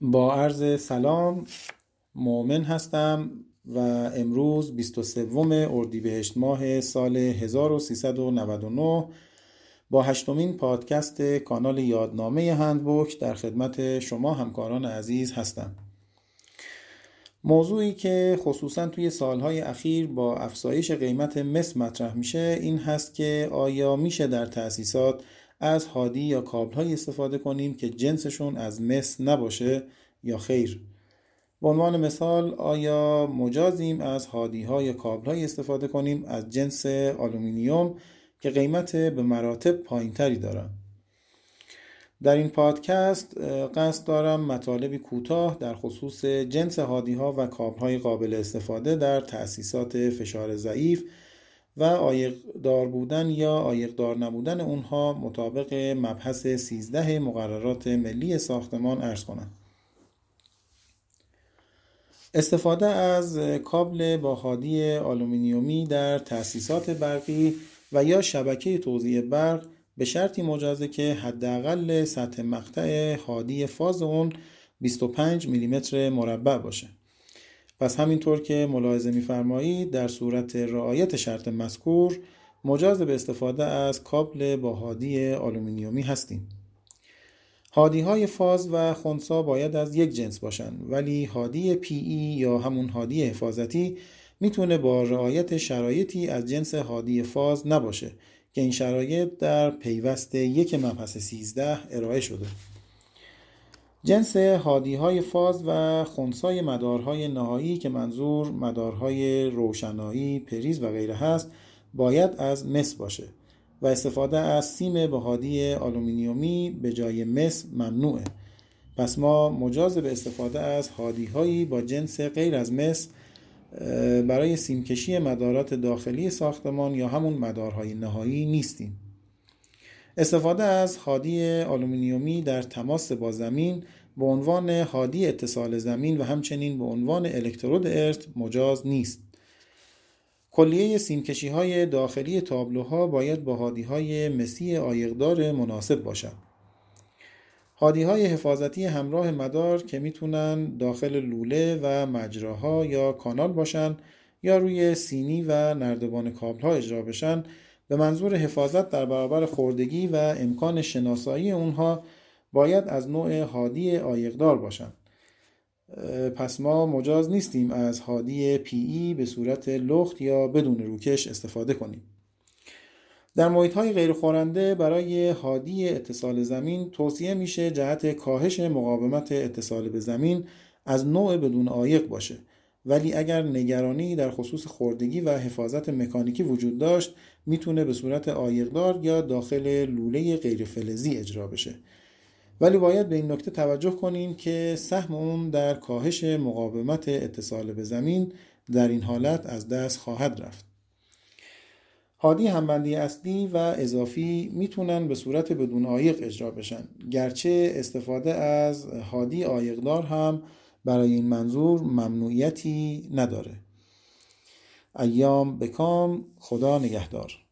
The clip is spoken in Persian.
با عرض سلام مؤمن هستم و امروز 23 اردیبهشت ماه سال 1399 با هشتمین پادکست کانال یادنامه هندبوک در خدمت شما همکاران عزیز هستم. موضوعی که خصوصا توی سالهای اخیر با افزایش قیمت مس مطرح میشه این هست که آیا میشه در تأسیسات از هادی یا کابل استفاده کنیم که جنسشون از مس نباشه یا خیر. به عنوان مثال آیا مجازیم از هادی ها یا کابل استفاده کنیم از جنس آلومینیوم که قیمت به مراتب پایین تری دارن؟ در این پادکست قصد دارم مطالبی کوتاه در خصوص جنس هادی ها و کابل های قابل استفاده در تأسیسات فشار ضعیف و آیقدار بودن یا آیقدار نبودن اونها مطابق مبحث 13 مقررات ملی ساختمان ارز کنم. استفاده از کابل با هادی آلومینیومی در تأسیسات برقی و یا شبکه توزیع برق به شرطی مجازه که حداقل سطح مقطع هادی فاز اون 25 میلیمتر مربع باشه. پس همینطور که ملاحظه میفرمایید در صورت رعایت شرط مذکور مجاز به استفاده از کابل با هادی آلومینیومی هستیم. هادی های فاز و خونسا باید از یک جنس باشن ولی هادی PE یا همون هادی حفاظتی می‌تونه با رعایت شرایطی از جنس هادی فاز نباشه که این شرایط در پیوست یک مبحث 13 ارائه شده. جنس هادی های فاز و خونسای مدارهای نهایی که منظور مدارهای روشنایی، پریز و غیره هست باید از مس باشه و استفاده از سیم به هادی آلومینیومی به جای مس ممنوعه. پس ما مجاز به استفاده از هادی هایی با جنس غیر از مس برای سیمکشی مدارات داخلی ساختمان یا همون مدارهای نهایی نیستیم. استفاده از هادی آلومینیومی در تماس با زمین به عنوان هادی اتصال زمین و همچنین به عنوان الکترود ارت مجاز نیست. کلیه سیمکشی های داخلی تابلوها باید با هادی های مسی عایق‌دار مناسب باشد. هادی های حفاظتی همراه مدار که می‌تونن داخل لوله و مجراها یا کانال باشن یا روی سینی و نردبان کابل ها اجرا بشن به منظور حفاظت در برابر خوردگی و امکان شناسایی اونها باید از نوع هادی آیقدار باشند. پس ما مجاز نیستیم از هادی پی ای به صورت لخت یا بدون روکش استفاده کنیم. در محیط های غیر خورنده برای هادی اتصال زمین توصیه میشه جهت کاهش مقاومت اتصال به زمین از نوع بدون آیق باشه ولی اگر نگرانی در خصوص خوردگی و حفاظت مکانیکی وجود داشت می‌تونه به صورت آیقدار یا داخل لوله غیر فلزی اجرا بشه. ولی باید به این نکته توجه کنیم که سهم اون در کاهش مقاومت اتصال به زمین در این حالت از دست خواهد رفت. هادی همبندی اصلی و اضافی می‌تونن به صورت بدون آیق اجرا بشن. گرچه استفاده از هادی آیقدار هم برای این منظور ممنوعیتی نداره. ایام بکام خدا نگهدار.